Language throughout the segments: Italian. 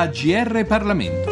AGR Parlamento.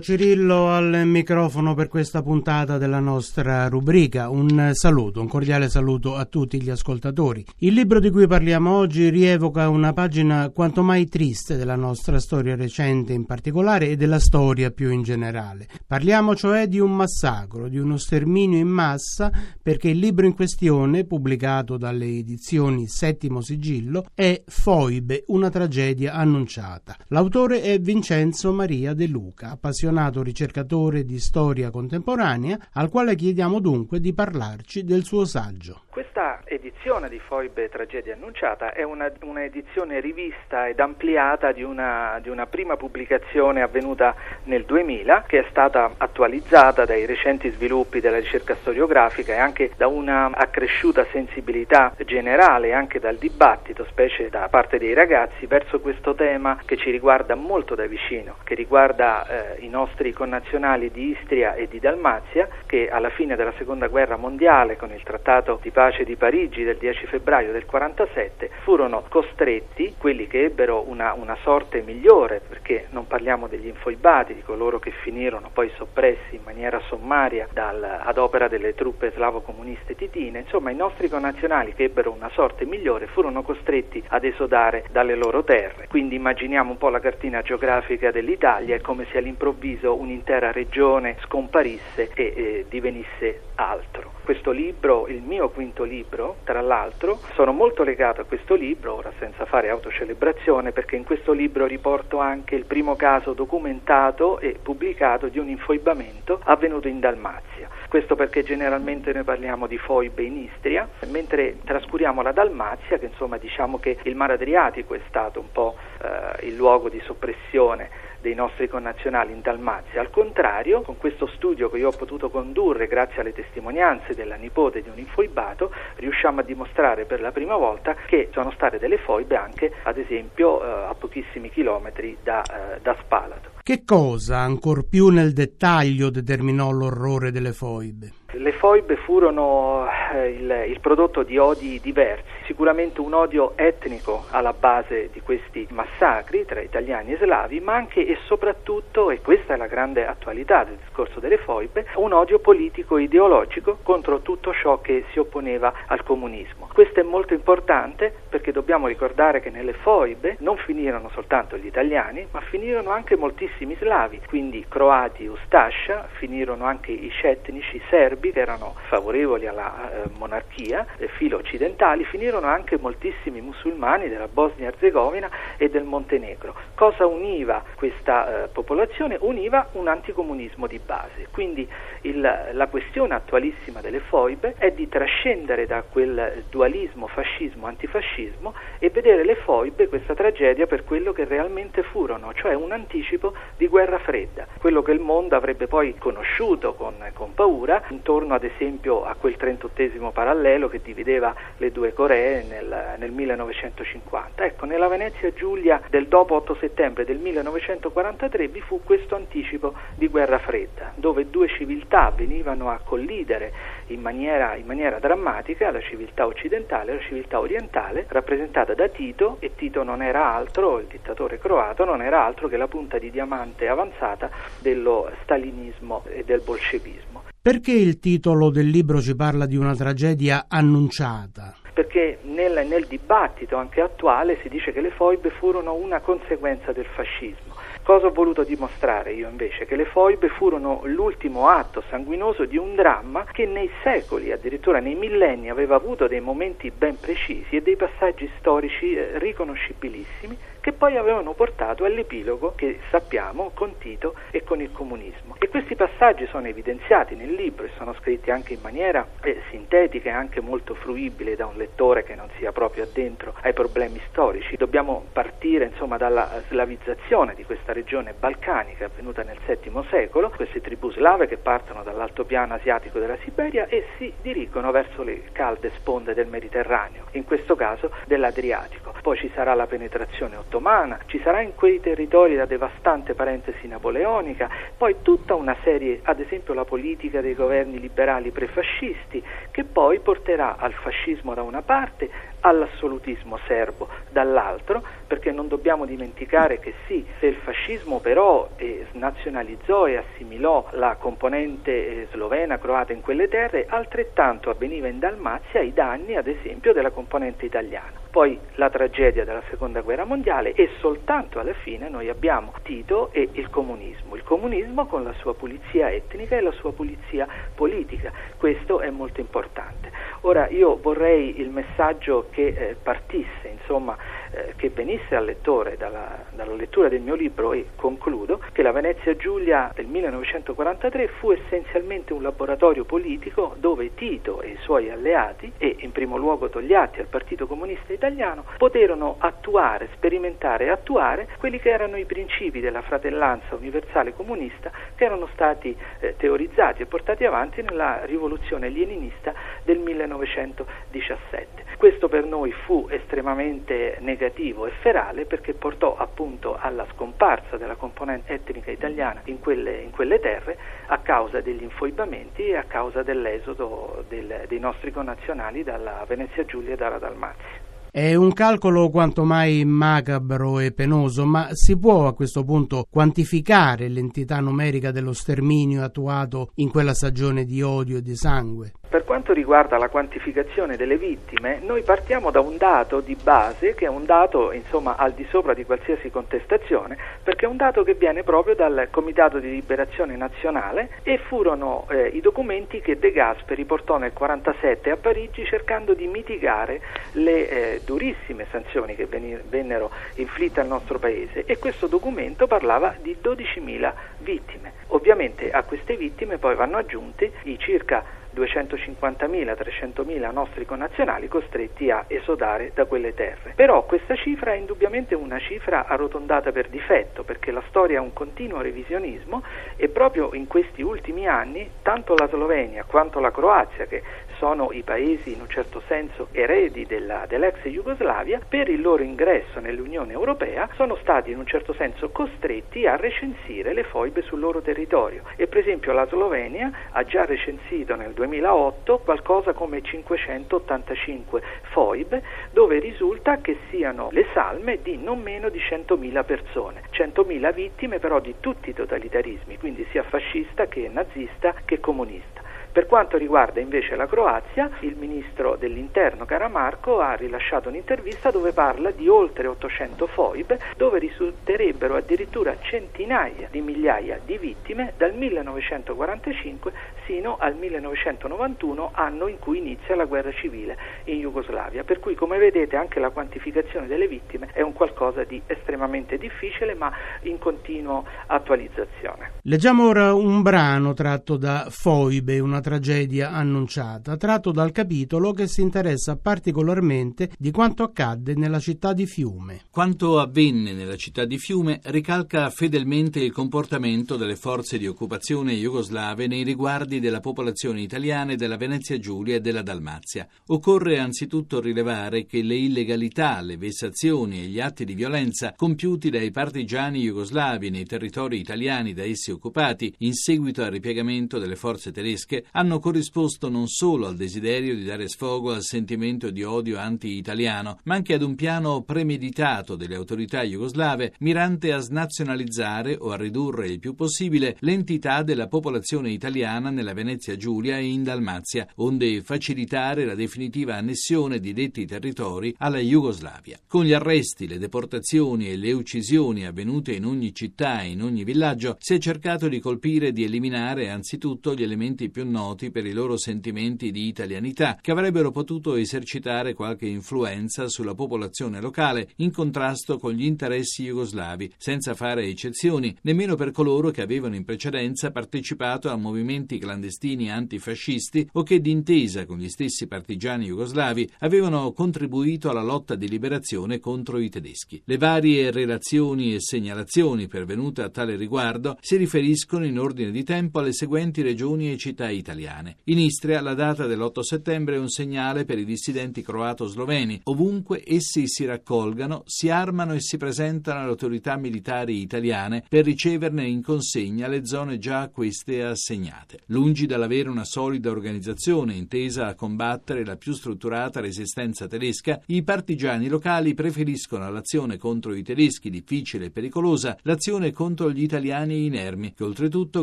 Cirillo al microfono per questa puntata della nostra rubrica. Un saluto, un cordiale saluto a tutti gli ascoltatori. Il libro di cui parliamo oggi rievoca una pagina quanto mai triste della nostra storia recente in particolare e della storia più in generale. Parliamo cioè di un massacro, di uno sterminio in massa, perché il libro in questione, pubblicato dalle edizioni Settimo Sigillo, è Foibe, una tragedia annunciata. L'autore è Vincenzo Maria De Luca. Luca, appassionato ricercatore di storia contemporanea, al quale chiediamo dunque di parlarci del suo saggio. Questa edizione di Foibe Tragedia Annunciata è una, una edizione rivista ed ampliata di una, di una, prima pubblicazione avvenuta nel 2000 che è stata attualizzata dai recenti sviluppi della ricerca storiografica e anche da una accresciuta sensibilità generale anche dal dibattito, specie da parte dei ragazzi, verso questo tema che ci riguarda molto da vicino, che riguarda eh, i nostri connazionali di Istria e di Dalmazia che alla fine della seconda guerra mondiale con il trattato di pace pace di Parigi del 10 febbraio del 47 furono costretti, quelli che ebbero una, una sorte migliore, perché non parliamo degli infoibati, di coloro che finirono poi soppressi in maniera sommaria dal, ad opera delle truppe slavo-comuniste titine, insomma i nostri connazionali che ebbero una sorte migliore furono costretti ad esodare dalle loro terre. Quindi immaginiamo un po' la cartina geografica dell'Italia, è come se all'improvviso un'intera regione scomparisse e eh, divenisse altro. Questo libro, il mio quinto quinto libro, tra l'altro, sono molto legato a questo libro, ora senza fare autocelebrazione, perché in questo libro riporto anche il primo caso documentato e pubblicato di un infoibamento avvenuto in Dalmazia. Questo perché generalmente noi parliamo di foibe in Istria, mentre trascuriamo la Dalmazia, che insomma diciamo che il mare Adriatico è stato un po' eh, il luogo di soppressione dei nostri connazionali in Dalmazia. Al contrario, con questo studio che io ho potuto condurre grazie alle testimonianze della nipote di un infoibato, riusciamo a dimostrare per la prima volta che sono state delle foibe anche, ad esempio, eh, a pochissimi chilometri da, eh, da Spalato. Che cosa, ancor più nel dettaglio, determinò l'orrore delle foibe? Le foibe furono eh, il, il, prodotto di odi diversi, sicuramente un odio etnico alla base di questi massacri tra italiani e slavi, ma anche e soprattutto, e questa è la grande attualità del discorso delle foibe, un odio politico e ideologico contro tutto ciò che si opponeva al comunismo. Questo è molto importante perché dobbiamo ricordare che nelle foibe non finirono soltanto gli italiani, ma finirono anche moltissimi slavi, quindi croati e ustascia, finirono anche i cetnici serbi, che erano favorevoli alla eh, monarchia, eh, filo occidentali, finirono anche moltissimi musulmani della Bosnia-Herzegovina e del Montenegro. Cosa univa questa eh, popolazione? Univa un anticomunismo di base. Quindi il, la questione attualissima delle foibe è di trascendere da quel dualismo fascismo-antifascismo e vedere le foibe, questa tragedia, per quello che realmente furono, cioè un anticipo di guerra fredda, quello che il mondo avrebbe poi conosciuto con, con paura intorno ad esempio a quel 38 parallelo che divideva le due Coree nel, nel 1950. Ecco, nella Venezia Giulia del dopo 8 settembre del 1943 vi fu questo anticipo di guerra fredda, dove due civiltà venivano a collidere in maniera, in maniera drammatica, la civiltà occidentale e la civiltà orientale, rappresentata da Tito, e Tito non era altro, il dittatore croato, non era altro che la punta di diamante avanzata dello stalinismo e del bolscevismo. Perché il titolo del libro ci parla di una tragedia annunciata? Perché nel, nel dibattito anche attuale si dice che le foibe furono una conseguenza del fascismo. Cosa ho voluto dimostrare io invece? Che le foibe furono l'ultimo atto sanguinoso di un dramma che nei secoli, addirittura nei millenni, aveva avuto dei momenti ben precisi e dei passaggi storici eh, riconoscibilissimi che poi avevano portato all'epilogo che sappiamo con Tito e con il comunismo. E questi passaggi sono evidenziati nel libro e sono scritti anche in maniera eh, sintetica e anche molto fruibile da un lettore che non sia proprio addentro ai problemi storici. Dobbiamo partire insomma dalla slavizzazione di questa regione balcanica avvenuta nel VII secolo, queste tribù slave che partono dall'altopiano asiatico della Siberia e si dirigono verso le calde sponde del Mediterraneo, in questo caso dell'Adriatico. Poi ci sarà la penetrazione ottomana ottomana, ci sarà in quei territori la devastante parentesi napoleonica, poi tutta una serie, ad esempio la politica dei governi liberali prefascisti, che poi porterà al fascismo da una parte, all'assolutismo serbo dall'altro, perché non dobbiamo dimenticare che sì, se il fascismo però eh, snazionalizzò e assimilò la componente eh, slovena, croata in quelle terre, altrettanto avveniva in Dalmazia ai danni, ad esempio, della componente italiana. Poi la tragedia della seconda guerra mondiale e soltanto alla fine noi abbiamo Tito e il comunismo. Il comunismo con la sua pulizia etnica e la sua pulizia politica. Questo è molto importante. Ora io vorrei il messaggio che eh, partisse, insomma, eh, che venisse al lettore dalla, dalla, lettura del mio libro e concludo che la Venezia Giulia del 1943 fu essenzialmente un laboratorio politico dove Tito e i suoi alleati e in primo luogo Togliatti al Partito Comunista Italiano poterono attuare, sperimentare e attuare quelli che erano i principi della fratellanza universale comunista che erano stati eh, teorizzati e portati avanti nella rivoluzione leninista del 1917. Questo per noi fu estremamente negativo e ferale perché portò appunto alla scomparsa della componente etnica italiana in quelle, in quelle terre a causa degli infoibamenti e a causa dell'esodo del, dei nostri connazionali dalla Venezia Giulia e dalla Dalmazia. È un calcolo quanto mai macabro e penoso, ma si può a questo punto quantificare l'entità numerica dello sterminio attuato in quella stagione di odio e di sangue? Per quanto riguarda la quantificazione delle vittime, noi partiamo da un dato di base che è un dato insomma, al di sopra di qualsiasi contestazione, perché è un dato che viene proprio dal Comitato di Liberazione Nazionale e furono eh, i documenti che De Gasperi portò nel 1947 a Parigi cercando di mitigare le eh, durissime sanzioni che vennero inflitte al nostro Paese e questo documento parlava di 12.000 vittime. Ovviamente a queste vittime poi vanno aggiunti i circa 250.000, 300.000 nostri connazionali costretti a esodare da quelle terre. Però questa cifra è indubbiamente una cifra arrotondata per difetto, perché la storia è un continuo revisionismo e proprio in questi ultimi anni tanto la Slovenia quanto la Croazia, che sono i paesi in un certo senso eredi della, dell'ex Jugoslavia, per il loro ingresso nell'Unione Europea sono stati in un certo senso costretti a recensire le foibe sul loro territorio e per esempio la Slovenia ha già recensito nel 2008 qualcosa come 585 foibe dove risulta che siano le salme di non meno di 100.000 persone, 100.000 vittime però di tutti i totalitarismi, quindi sia fascista che nazista che comunista. Per quanto riguarda invece la Croazia, il ministro dell'interno Caramarco ha rilasciato un'intervista dove parla di oltre 800 foibe, dove risulterebbero addirittura centinaia di migliaia di vittime dal 1945 sino al 1991, anno in cui inizia la guerra civile in Jugoslavia. Per cui, come vedete, anche la quantificazione delle vittime è un qualcosa di estremamente difficile, ma in continua attualizzazione. Leggiamo ora un brano tratto da Foibe, una tragedia annunciata, tratto dal capitolo che si interessa particolarmente di quanto accadde nella città di Fiume. Quanto avvenne nella città di Fiume ricalca fedelmente il comportamento delle forze di occupazione jugoslave nei riguardi della popolazione italiana e della Venezia Giulia e della Dalmazia. Occorre anzitutto rilevare che le illegalità, le vessazioni e gli atti di violenza compiuti dai partigiani jugoslavi nei territori italiani da essi occupati in seguito al ripiegamento delle forze tedesche hanno corrisposto non solo al desiderio di dare sfogo al sentimento di odio anti-italiano, ma anche ad un piano premeditato delle autorità jugoslave mirante a snazionalizzare o a ridurre il più possibile l'entità della popolazione italiana nella Venezia Giulia e in Dalmazia, onde facilitare la definitiva annessione di detti territori alla Jugoslavia. Con gli arresti, le deportazioni e le uccisioni avvenute in ogni città e in ogni villaggio si è cercato di colpire e di eliminare anzitutto gli elementi più noti noti per i loro sentimenti di italianità, che avrebbero potuto esercitare qualche influenza sulla popolazione locale in contrasto con gli interessi jugoslavi, senza fare eccezioni nemmeno per coloro che avevano in precedenza partecipato a movimenti clandestini antifascisti o che d'intesa con gli stessi partigiani jugoslavi avevano contribuito alla lotta di liberazione contro i tedeschi. Le varie relazioni e segnalazioni pervenute a tale riguardo si riferiscono in ordine di tempo alle seguenti regioni e città italiane italiane. In Istria la data dell'8 settembre è un segnale per i dissidenti croato-sloveni. Ovunque essi si raccolgano, si armano e si presentano alle autorità militari italiane per riceverne in consegna le zone già a queste assegnate. Lungi dall'avere una solida organizzazione intesa a combattere la più strutturata resistenza tedesca, i partigiani locali preferiscono all'azione contro i tedeschi difficile e pericolosa l'azione contro gli italiani inermi, che oltretutto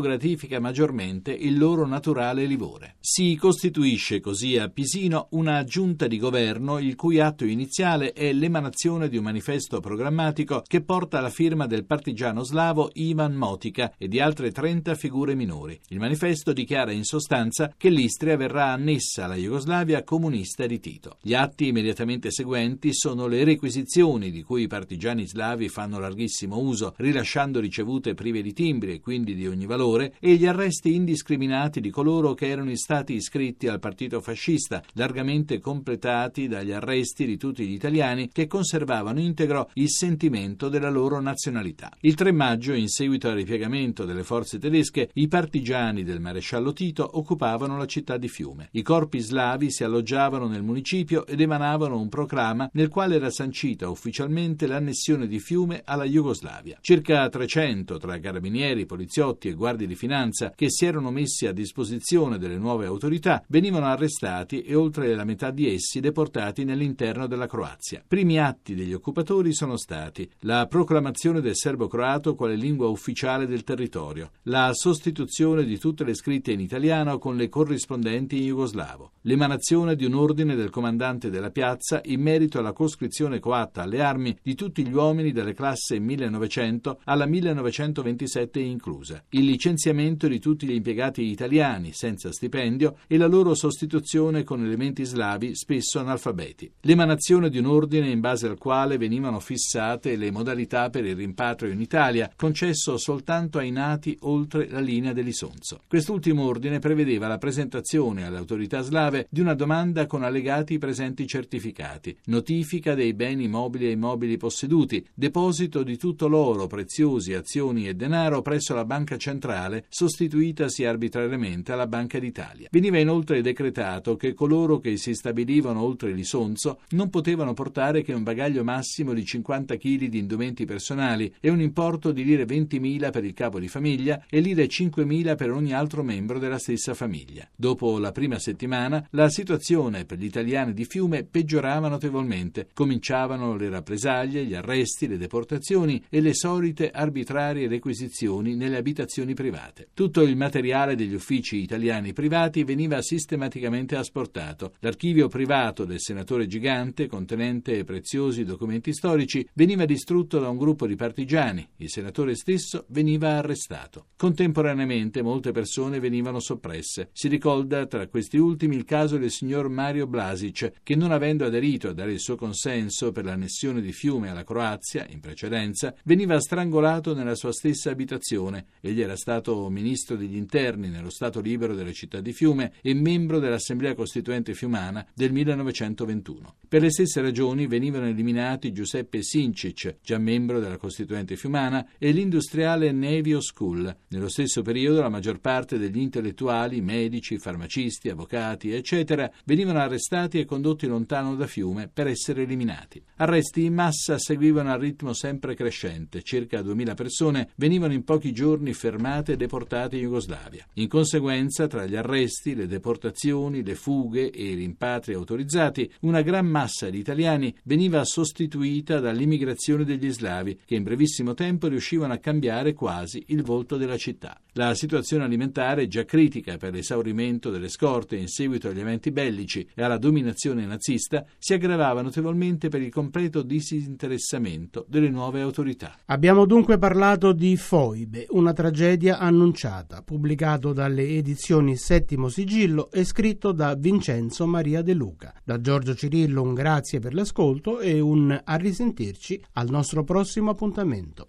gratifica maggiormente il loro naturale livore. Si costituisce così a Pisino una giunta di governo il cui atto iniziale è l'emanazione di un manifesto programmatico che porta la firma del partigiano slavo Ivan Motica e di altre 30 figure minori. Il manifesto dichiara in sostanza che l'Istria verrà annessa alla Jugoslavia comunista di Tito. Gli atti immediatamente seguenti sono le requisizioni di cui i partigiani slavi fanno larghissimo uso, rilasciando ricevute prive di timbri e quindi di ogni valore, e gli arresti indiscriminati di coloro che erano stati iscritti al partito fascista, largamente completati dagli arresti di tutti gli italiani che conservavano integro il sentimento della loro nazionalità. Il 3 maggio, in seguito al ripiegamento delle forze tedesche, i partigiani del maresciallo Tito occupavano la città di Fiume. I corpi slavi si alloggiavano nel municipio ed emanavano un proclama nel quale era sancita ufficialmente l'annessione di Fiume alla Jugoslavia. Circa 300 tra carabinieri, poliziotti e guardie di finanza che si erano messi a disposizione delle nuove autorità venivano arrestati e oltre la metà di essi deportati nell'interno della Croazia. Primi atti degli occupatori sono stati la proclamazione del serbo-croato quale lingua ufficiale del territorio, la sostituzione di tutte le scritte in italiano con le corrispondenti in jugoslavo, l'emanazione di un ordine del comandante della piazza in merito alla coscrizione coatta alle armi di tutti gli uomini delle classi 1900 alla 1927 inclusa, il licenziamento di tutti gli impiegati italiani senza stipendio e la loro sostituzione con elementi slavi spesso analfabeti, l'emanazione di un ordine in base al quale venivano fissate le modalità per il rimpatrio in Italia, concesso soltanto ai nati oltre la linea dell'Isonzo. Quest'ultimo ordine prevedeva la presentazione alle autorità slave di una domanda con allegati presenti certificati, notifica dei beni mobili e immobili posseduti, deposito di tutto l'oro, preziosi, azioni e denaro presso la Banca Centrale, sostituitasi arbitrariamente alla Banca d'Italia. Veniva inoltre decretato che coloro che si stabilivano oltre l'Isonzo non potevano portare che un bagaglio massimo di 50 kg di indumenti personali e un importo di lire 20.000 per il capo di famiglia e lire 5.000 per ogni altro membro della stessa famiglia. Dopo la prima settimana, la situazione per gli italiani di Fiume peggiorava notevolmente. Cominciavano le rappresaglie, gli arresti, le deportazioni e le solite arbitrarie requisizioni nelle abitazioni private. Tutto il materiale degli uffici italiani privati veniva sistematicamente asportato. L'archivio privato del senatore Gigante, contenente preziosi documenti storici, veniva distrutto da un gruppo di partigiani. Il senatore stesso veniva arrestato. Contemporaneamente molte persone venivano soppresse. Si ricorda tra questi ultimi il caso del signor Mario Blasic, che non avendo aderito a dare il suo consenso per l'annessione di Fiume alla Croazia, in precedenza, veniva strangolato nella sua stessa abitazione. Egli era stato ministro degli interni nello Stato libero della città di Fiume e membro dell'Assemblea Costituente Fiumana del 1921. Per le stesse ragioni venivano eliminati Giuseppe Sincic, già membro della Costituente Fiumana, e l'industriale Nevio Skull. Nello stesso periodo la maggior parte degli intellettuali, medici, farmacisti, avvocati, eccetera, venivano arrestati e condotti lontano da Fiume per essere eliminati. Arresti in massa seguivano a ritmo sempre crescente, circa 2000 persone venivano in pochi giorni fermate e deportate in Jugoslavia. In conseguenza, tra gli arresti, le deportazioni, le fughe e i rimpatri autorizzati, una gran massa di italiani veniva sostituita dall'immigrazione degli slavi, che in brevissimo tempo riuscivano a cambiare quasi il volto della città. La situazione alimentare, già critica per l'esaurimento delle scorte in seguito agli eventi bellici e alla dominazione nazista, si aggravava notevolmente per il completo disinteressamento delle nuove autorità. Abbiamo dunque parlato di Foibe, una tragedia annunciata, pubblicato dalle edizioni Settimo Sigillo e scritto da Vincenzo Maria De Luca. Da Giorgio Cirillo un grazie per l'ascolto e un a risentirci al nostro prossimo appuntamento.